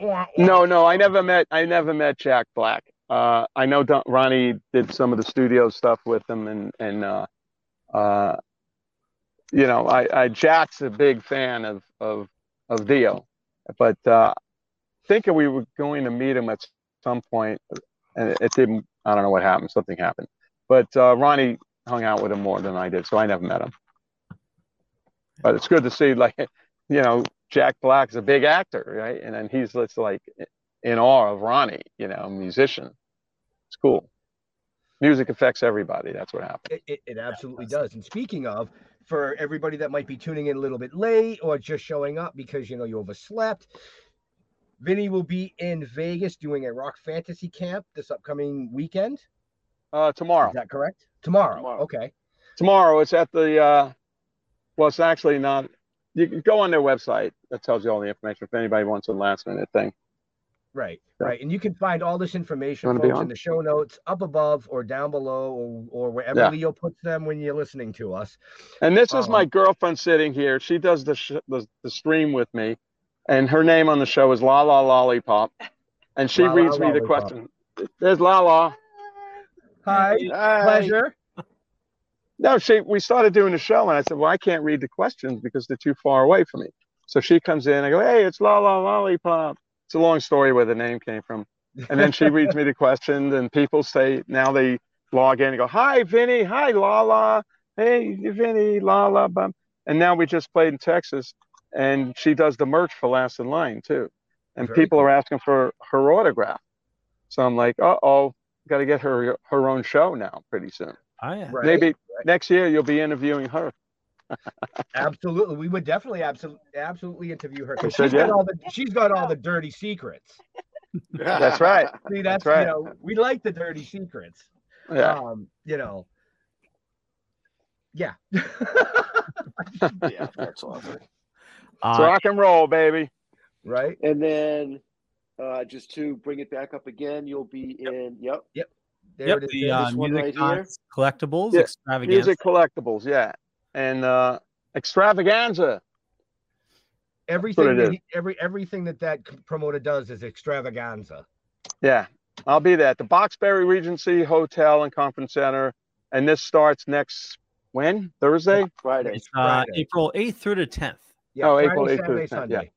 S11: [laughs] no, no, I never met. I never met Jack Black. Uh, I know Don, Ronnie did some of the studio stuff with him, and and uh, uh, you know, I, I Jack's a big fan of of of Dio, but uh, thinking we were going to meet him at some point, and it, it didn't. I don't know what happened. Something happened, but uh, Ronnie hung out with him more than I did, so I never met him. But it's good to see, like, [laughs] you know, Jack Black's a big actor, right? And then he's just like in awe of Ronnie, you know, musician. It's cool. Music affects everybody. That's what happens.
S8: It, it, it absolutely does. And speaking of, for everybody that might be tuning in a little bit late or just showing up because you know you overslept, Vinny will be in Vegas doing a rock fantasy camp this upcoming weekend.
S11: Uh, tomorrow.
S8: Is that correct? Tomorrow.
S9: Tomorrow.
S8: Okay.
S11: Tomorrow it's at the. Uh, well, it's actually not. You can go on their website. That tells you all the information. If anybody wants a last minute thing,
S8: Right, right. And you can find all this information, folks, in the show notes up above or down below or, or wherever
S11: Yeah.
S8: Leo puts them when you're listening to us.
S11: And this is my
S8: Um,
S11: girlfriend sitting here. She does the, sh- the the stream with me, and her name on the show is La La Lollipop, and she
S8: La La
S11: reads me the
S8: Lollipop.
S11: question. There's La La.
S8: Hi, pleasure.
S11: No, she. We started doing the show, and I said, "Well, I can't read the questions because they're too far away from me." So she comes in. I go, "Hey, it's La La Lollipop." It's a long story where the name came from, and then she [laughs] reads me the questions, and people say now they log in and go, "Hi, Vinny. Hi, La La. Hey, Vinny, La La." Bum. And now we just played in Texas, and she does the merch for Last in Line too, and
S8: Very
S11: people are asking for her autograph. So I'm like, "Uh oh, got to get her her own show now pretty soon."
S7: Oh yeah.
S8: Right,
S11: Maybe
S8: right.
S11: next year you'll be interviewing her. [laughs]
S8: Absolutely, we would definitely absolutely absolutely interview her
S11: I said
S8: she's got
S11: yeah.
S8: all the she's got all the dirty secrets. [laughs]
S11: That's right.
S8: See, that's,
S11: right.
S8: you know we like the dirty secrets.
S11: Yeah.
S8: Um, you know. Yeah. [laughs]
S9: yeah, that's awesome.
S7: Uh,
S11: rock and roll, baby.
S8: Right.
S9: And then uh, just to bring it back up again, you'll be in. Yep.
S8: Yep. There
S7: yep,
S8: it is.
S7: the
S9: This
S7: uh,
S9: one
S7: music
S9: right here?
S7: Collectibles
S11: Yeah,
S7: extravaganza.
S11: Music collectibles, yeah. And uh extravaganza.
S8: everything
S11: it
S8: that
S11: is.
S8: he, every everything that that promoter does is extravaganza.
S11: Yeah. I'll be there at the Boxboro Regency Hotel and Conference Center. And this starts next when? Thursday?
S9: Friday.
S7: It's uh,
S8: Friday.
S7: April 8th through the 10th.
S8: Yeah,
S11: Oh,
S8: Friday,
S11: April 8th through the 10th,
S8: Sunday.
S11: yeah.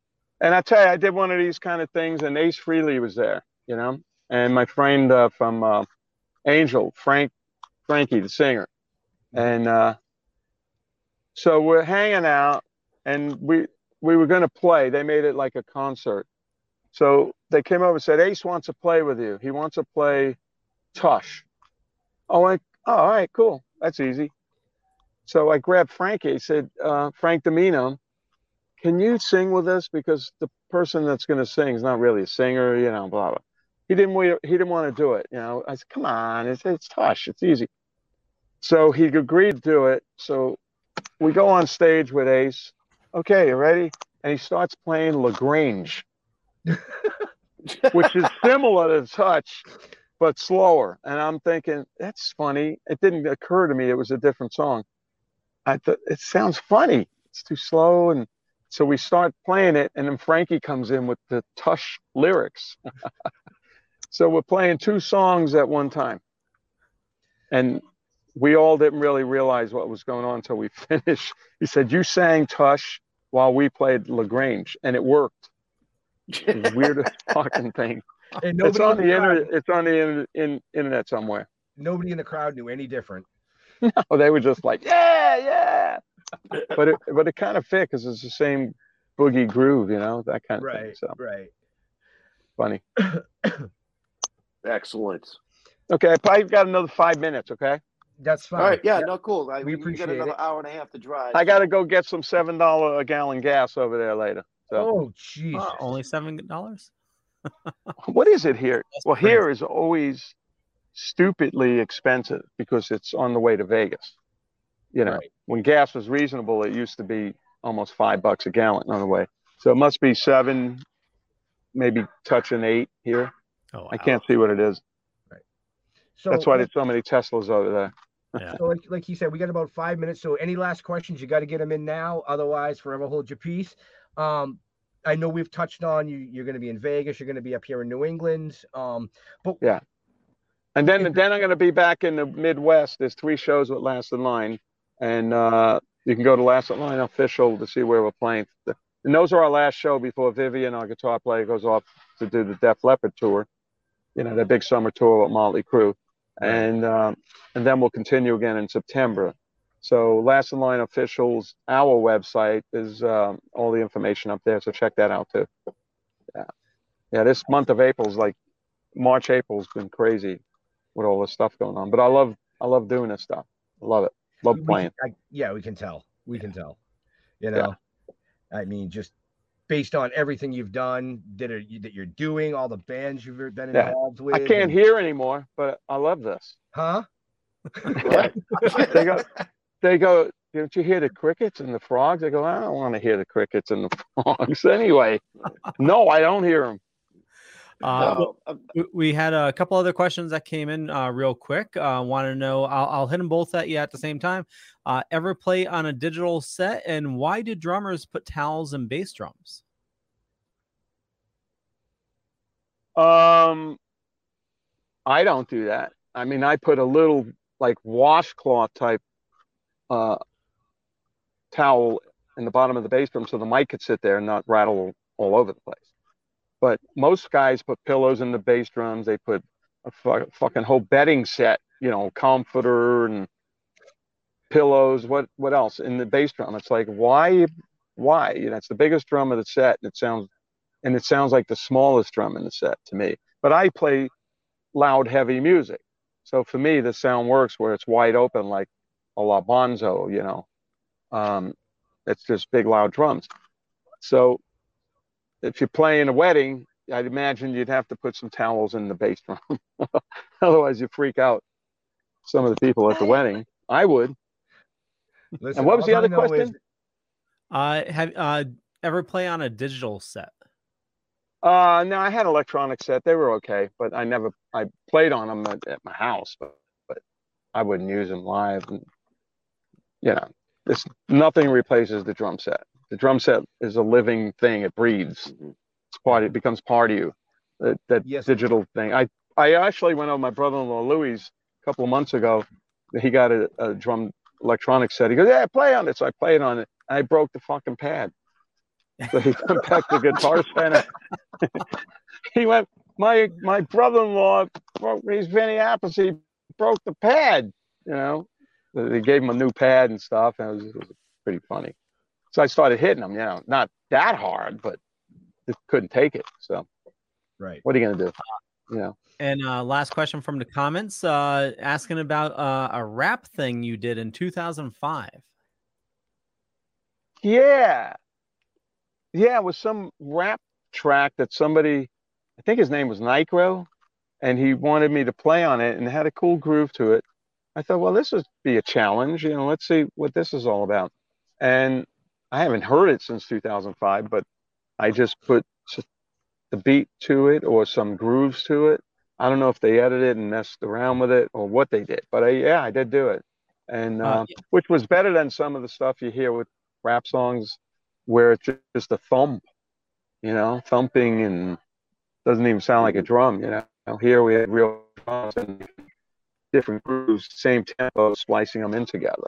S11: And I tell you, I did one of these kind of things, and Ace Frehley was there, you know, and my friend uh, from uh, Angel, Frank, Frankie, the singer, and uh, so we're hanging out, and we we were going to play. They made it like a concert, so they came over and said, Ace wants to play with you. He wants to play Tush. I, oh, all right, cool. That's easy. So I grabbed Frankie. I said, uh, Frank DiMino, can you sing with us? Because the person that's going to sing is not really a singer, you know, blah, blah. He didn't, wa- he didn't want to do it. You know, I said, come on, it's, it's Tush. It's easy. So he agreed to do it. So we go on stage with Ace. Okay, you ready? And he starts playing LaGrange, which is similar to Tush, but slower. And I'm thinking, that's funny. It didn't occur to me it was a different song. I thought it sounds funny. It's too slow. And so we start playing it, and then Frankie comes in with the Tush lyrics. [laughs] so we're playing two songs at one time. And we all didn't really realize what was going on until we [laughs] finished. He said, You sang Tush while we played LaGrange, and it worked. Weirdest [laughs] fucking thing.
S8: And
S11: It's on the
S8: the
S11: internet. It's on the in, in, internet somewhere.
S8: nobody in the crowd knew any different. [laughs]
S11: Oh, they were just like, yeah, yeah. But it, but it kind of fit because it's the same boogie groove, you know, that kind of thing.
S8: Right.
S11: So
S8: Right.
S11: funny. [coughs]
S9: Excellent.
S11: Okay, I probably got another five minutes. Okay,
S8: That's fine.
S9: All right. Yeah.
S8: Yep.
S9: No. Cool. I,
S8: We
S9: we got another
S8: it.
S9: hour and a half to drive.
S11: I got to go get some seven dollar a gallon gas over there later. So
S8: Oh, jeez.
S7: Uh, only seven dollars. [laughs]
S11: what is it here?
S7: That's
S11: Well,
S7: crazy.
S11: here is always stupidly expensive because it's on the way to Vegas. You know,
S8: Right.
S11: when gas was reasonable, it used to be almost five bucks a gallon on the way. So it must be seven, maybe touching eight here.
S7: Oh, wow.
S11: I can't see what it is. Right.
S8: So
S11: That's why there's so many Teslas over there.
S7: Yeah.
S8: so like, like he said, we got about five minutes. So any last questions? You got to get them in now. Otherwise, forever hold your peace. Um, I know we've touched on you. You're going to be in Vegas. You're going to be up here in New England. Um, but
S11: Yeah. And then
S8: If-
S11: then I'm going to be back in the Midwest. There's three shows with Last in Line, and uh, you can go to Last in Line official to see where we're playing. And those are our last show before Vivian, our guitar player, goes off to do the Def Leppard tour. You know, the big summer tour with Motley Crue, and um, and then we'll continue again in September. So Last in Line officials, our website is um, all the information up there. So check that out too. Yeah, yeah. This month of April is like March, April's been crazy with all this stuff going on. But I love I love doing this stuff. I love it. Love
S8: we- we
S11: playing.
S8: I, yeah, we can tell. We can tell. You know, yeah. I mean, just based on everything you've done, that are that you're doing, all the bands you've been
S11: Yeah.
S8: involved with.
S11: I can't
S8: and-
S11: hear anymore, but I love this.
S8: Huh? [laughs]
S11: they go they go, don't you hear the crickets and the frogs? I go, I don't want to hear the crickets and the [laughs] frogs anyway. No, I don't hear them.
S7: Uh, we- we had a couple other questions that came in uh, real quick. Uh, Want to know? I'll, I'll hit them both at you at the same time. Uh, ever play on a digital set, and why do drummers put towels in bass drums?
S11: Um, I don't do that. I mean, I put a little like washcloth type uh, towel in the bottom of the bass drum so the mic could sit there and not rattle all over the place. But most guys put pillows in the bass drums. They put a fu- fucking whole bedding set, you know, comforter and pillows. What what else in the bass drum? It's like why why? You know, it's the biggest drum of the set, and it sounds and it sounds like the smallest drum in the set to me. But I play loud, heavy music, so for me the sound works where it's wide open, like a La Bonzo. You know, um, it's just big, loud drums. So if you're playing a wedding, I'd imagine you'd have to put some towels in the bass drum. [laughs] Otherwise, you freak out some of the people at the wedding. I would.
S8: Listen,
S11: and what was the other
S8: know is-
S11: question?
S7: Uh, have uh, ever play on a digital set?
S11: Uh, no, I had electronic set. They were okay, but I never I played on them at, at my house, but but I wouldn't use them live. And you know, this nothing replaces the drum set. The drum set is a living thing. It breathes. Mm-hmm. It's part. It becomes part of you. That, that digital thing. I I actually went over my brother-in-law Louis a couple of months ago. He got a, a drum electronic set. He goes, "Yeah, play on it." So I played on it. And I broke the fucking pad. So he [laughs] went back to Guitar Center. [laughs] he went, my my brother-in-law broke he's Vinny Appice, he broke the pad, you know. They gave him a new pad and stuff, and it was, it was pretty funny. So I started hitting them, you know, not that hard, but just couldn't take it. So
S8: right.
S11: what are you gonna do? You know.
S7: And uh, last question from the comments, uh, asking about uh, a rap thing you did in 2005.
S11: Yeah. Yeah, it was some rap track that somebody, I think his name was Necro, and he wanted me to play on it and it had a cool groove to it. I thought, well, this would be a challenge. You know, let's see what this is all about. And I haven't heard it since 2005, but I just put the beat to it or some grooves to it. I don't know if they edited and messed around with it or what they did, but I, yeah, I did do it. And,
S7: Uh,
S11: uh, which was better than some of the stuff you hear with rap songs where it's ju- just a thump, you know, thumping and doesn't even sound like a drum, you know. Here we had real drums and different grooves, same tempo, splicing them in together.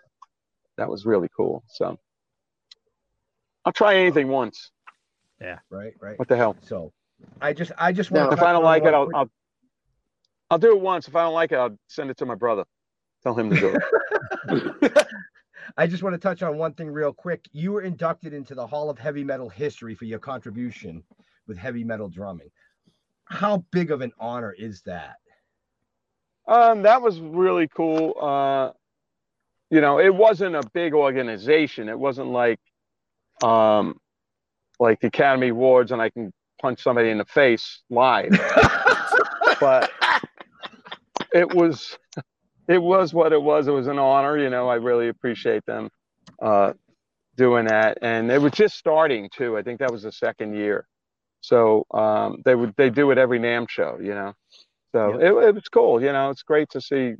S11: That was really cool. So I'll try anything once.
S7: Yeah.
S8: Right. Right.
S11: What the hell?
S8: So I just I just want.
S11: if I don't like it, I'll, I'll I'll do it once. If I don't like it, I'll send it to my brother. Tell him to do it. [laughs] [laughs]
S8: I just want to touch on one thing real quick. You were inducted into the Hall of Heavy Metal History for your contribution with heavy metal drumming. How big of an honor is that?
S11: Um, that was really cool. Uh, you know, it wasn't a big organization. It wasn't like, um, like the Academy Awards, and I can punch somebody in the face live. [laughs] but it was, it was what it was. It was an honor. You know, I really appreciate them uh, doing that, and they were just starting too. I think that was the second year. So um, they would they do it every NAMM show. You know. So it, it was cool, you know. It's great to see, you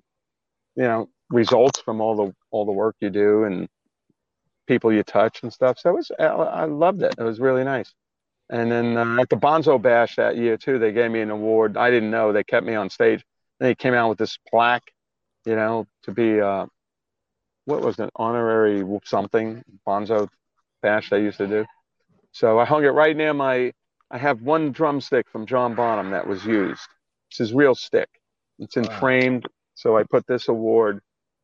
S11: know, results from all the all the work you do and people you touch and stuff. So it was I, loved it. It was really nice. And then uh, at the Bonzo Bash that year too, they gave me an award. I didn't know they kept me on stage. And they came out with this plaque, you know, to be uh, what was it, honorary something Bonzo Bash they used to do. So I hung it right near my. I have one drumstick from John Bonham that was used. It's his real stick. It's in framed. So I put this award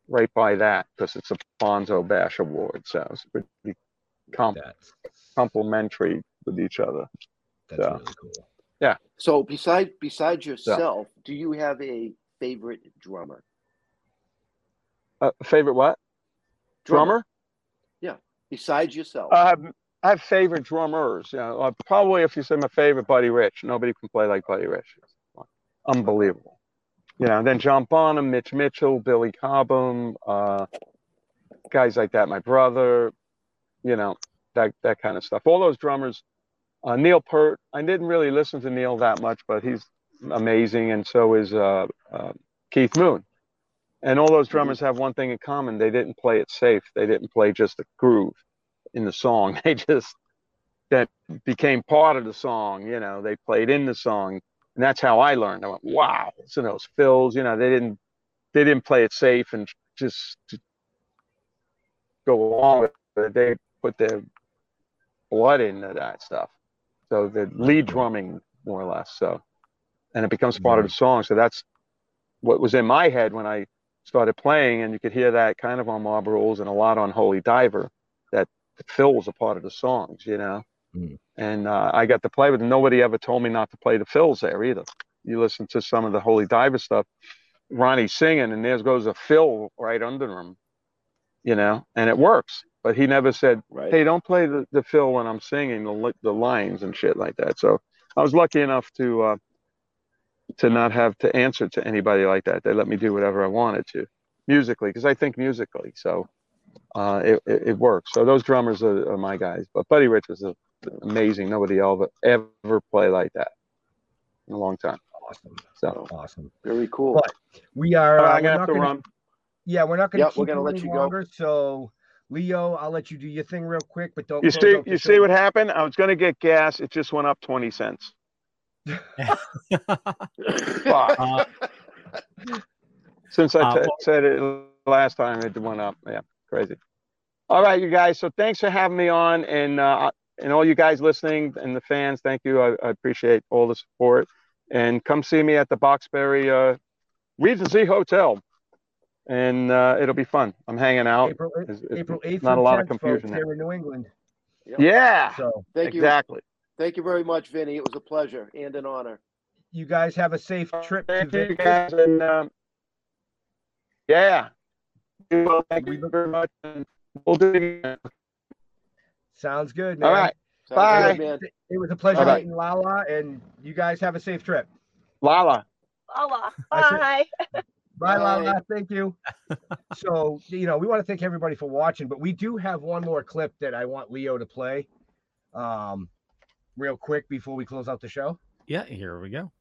S11: right by that because it's a Bonzo Bash award. So it's pretty com- complementary with each other.
S8: That's
S11: so,
S8: really cool.
S11: Yeah.
S9: So beside besides yourself, do you have a favorite drummer?
S11: Uh, favorite what? Drummer?
S9: Yeah. Besides yourself.
S11: Uh, I have favorite drummers. You know, uh, probably if you say my favorite, Buddy Rich. Nobody can play like Buddy Rich. Unbelievable. You know, then John Bonham, Mitch Mitchell, Billy Cobham, uh, guys like that. My brother, you know, that that kind of stuff. All those drummers, Uh, Neil Peart. I didn't really listen to Neil that much, but he's amazing, and so is uh, uh, Keith Moon. And all those drummers have one thing in common: they didn't play it safe. They didn't play just a groove in the song. [laughs] They just that became part of the song. You know, they played in the song, and that's how I learned. I went, "Wow!" So those fills, you know, they didn't they didn't play it safe and just go along with it. They put their blood into that stuff. So the lead drumming, more or less. So, and it becomes part of the song. So that's what was in my head when I started playing, and you could hear that kind of on Mob Rules and a lot on Holy Diver. That fills fill a part of the songs, you know.
S8: Mm.
S11: And uh, I got to play with. Nobody ever told me not to play the fills there either. You listen to some of the Holy Diver stuff, Ronnie singing, and there goes a fill right under him, you know, and it works. But he never said,
S9: Right.
S11: "Hey, don't play the, the fill when I'm singing the the lines and shit like that." So I was lucky enough to uh, to not have to answer to anybody like that. They let me do whatever I wanted to musically because I think musically. So uh, it, it it works. So those drummers are, are my guys. But Buddy Rich is a, amazing. Nobody ever ever play like that in a long time.
S8: Awesome.
S11: So
S8: awesome.
S9: Very cool.
S8: But we are.
S11: All right,
S8: uh,
S11: I'm gonna have to
S8: gonna-
S11: run.
S8: Yeah, we're not going to
S9: Yep,
S8: keep
S9: we're gonna let
S8: any
S9: you go.
S8: So, Leo, I'll let you do your thing real quick, but don't.
S11: You see, you see what happened? I was going to get gas. It just went up 20 cents. [laughs]
S7: Uh,
S11: Since I
S7: Uh, well-
S11: said it last time, it went up. Yeah, crazy. All right, you guys. So thanks for having me on, and uh, and all you guys listening and the fans. Thank you. I, I appreciate all the support. And come see me at the Boxboro uh, Regency Hotel, and uh, it'll be fun. I'm hanging out.
S8: April,
S11: It's- it's
S8: April 8th
S11: not a
S8: and
S11: lot of confusion
S8: folks,
S11: there.
S8: in New England.
S11: Yeah.
S8: So
S9: Thank you.
S11: exactly.
S9: Thank you very much, Vinny. It was a pleasure and an honor.
S8: you guys have a safe trip to
S11: Thank you
S8: Vegas.
S11: guys, and um, yeah. Well, thank you very much. and We'll do it again.
S8: Sounds good, man.
S11: All right.
S9: Sounds
S11: Bye.
S9: good, man.
S8: It was a pleasure
S11: All right.
S8: meeting Lala, and you guys have a safe trip.
S11: Lala.
S14: Lala. Bye.
S8: Bye, [laughs]
S9: Bye.
S8: Lala. Thank you. [laughs] so, you know, we want to thank everybody for watching, but we do have one more clip that I want Leo to play um, real quick before we close out the show.
S7: yeah, here we go.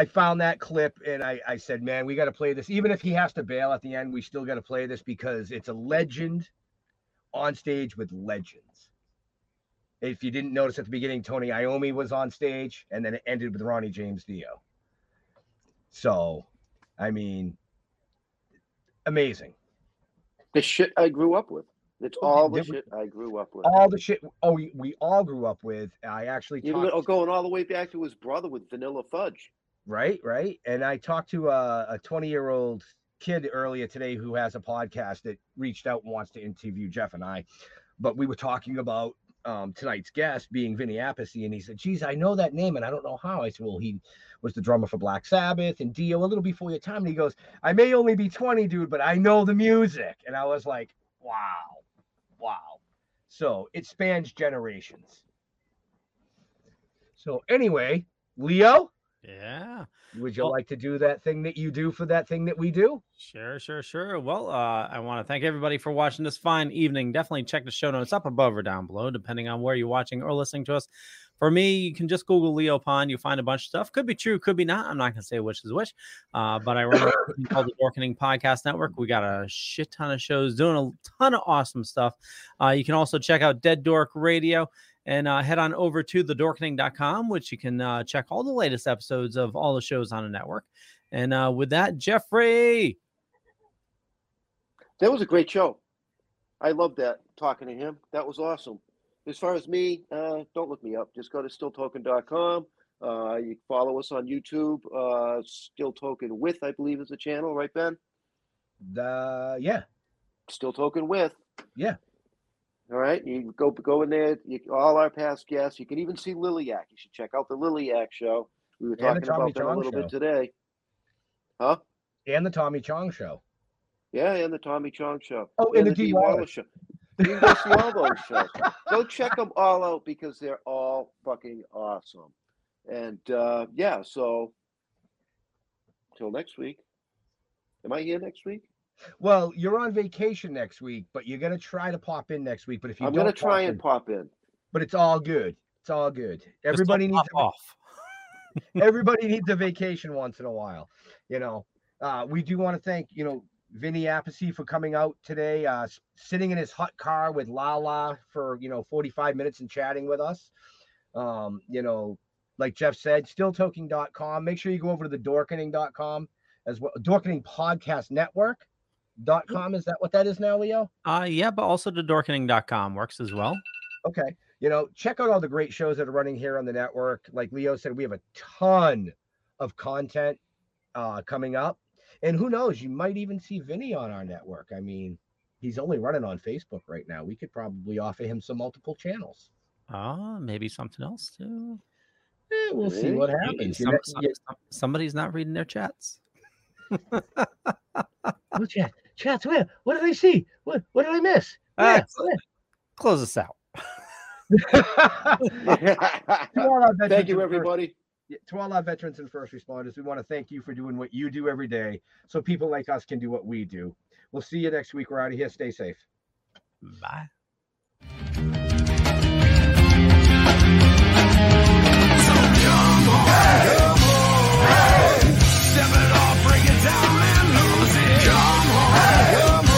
S8: I, found that clip and I, I said, man, we got to play this. Even if he has to bail at the end, we still got to play this because it's a legend on stage with legends. If you didn't notice at the beginning, Tony Iommi was on stage and then it ended with Ronnie James Dio. So, I mean, amazing.
S9: The shit I grew up with. It's
S8: Oh,
S9: all the shit I grew up with.
S8: All the shit. Oh, we, we all grew up with. I actually
S9: Even
S8: talked,
S9: going all the way back to his brother with Vanilla Fudge.
S8: Right, right. And I talked to a, a 20 year old kid earlier today who has a podcast that reached out and wants to interview Jeff and I. But we were talking about um, tonight's guest being Vinny Appice, and he said, "Geez, I know that name, and I don't know how." I said, "Well, he was the drummer for Black Sabbath and Dio a little before your time." And he goes, "I may only be 20, dude, but I know the music." And I was like, "Wow, wow." So it spans generations. So anyway, Leo,
S7: Yeah.
S8: would you like to do that thing that you do for that thing that we do?
S7: Sure, sure, sure. Well, uh, I want to thank everybody for watching this fine evening. Definitely check the show notes up above or down below, depending on where you're watching or listening to us. For me, you can just Google Leo Pond. You'll find a bunch of stuff. Could be true, could be not. I'm not going to say which is which. Uh, but I run called the Dorkening Podcast Network. We got a shit ton of shows doing a ton of awesome stuff. Uh, you can also check out Dead Dork Radio and uh, head on over to thedorkening.com, which you can uh, check all the latest episodes of all the shows on the network. And uh, with that, Jeffrey.
S9: That was a great show. I loved that talking to him. That was awesome. As far as me, uh, don't look me up. Just go to stilltoken.com. Uh, you can follow us on YouTube. Uh, Still Token with, I believe, is the channel, right, Ben?
S8: The yeah,
S9: Still Token with.
S8: Yeah.
S9: All right. You go go in there. You, all our past guests. You can even see Liliac. You should check out the Liliac show. We were
S8: And
S9: talking about that a little
S8: show.
S9: bit today. Huh?
S8: and the Tommy Chong show.
S9: Yeah, and the Tommy Chong show.
S8: Oh, and the
S9: Dee
S8: Dee
S9: Wallace
S8: Wallace.
S9: show. You can go see all those shows. Go check them all out because they're all fucking awesome. And uh, yeah, so till next week. Am I here next week?
S8: Well, you're on vacation next week, but you're gonna try to pop in next week. But if you
S9: I'm
S8: don't
S9: gonna try
S8: pop
S9: and
S8: in-
S9: pop in.
S8: but it's all good. It's all good. Everybody needs a,
S7: off. [laughs] [laughs]
S8: everybody needs a vacation once in a while. You know, uh, we do want to thank you know Vinny Appice for coming out today, uh, sitting in his hot car with Lala for you know 45 minutes and chatting with us. Um, you know, like Jeff said, stilltoking.com. Make sure you go over to the dorkening.com as well. Dorkening Podcast Network. Dot com is that what that is now, Leo?
S7: Uh, yeah, but also the dorkening.com works as well.
S8: Okay. You know, check out all the great shows that are running here on the network. Like Leo said, we have a ton of content uh, coming up. And who knows, you might even see Vinny on our network. I mean, he's only running on Facebook right now. We could probably offer him some multiple channels.
S7: Uh, maybe something else too.
S8: Eh, we'll see what happens.
S7: Some- some- some- somebody's not reading their chats. [laughs]
S8: Oh, chat, chats. What, what did I see? What what did I miss? Uh,
S7: close us out.
S9: thank you, everybody.
S8: First, to all our veterans and first responders, we want to thank you for doing what you do every day so people like us can do what we do. We'll see you next week. We're out of here. Stay safe.
S7: Bye.
S15: Hey! Hey! Step it off, break it down, and lose it. Come Hey,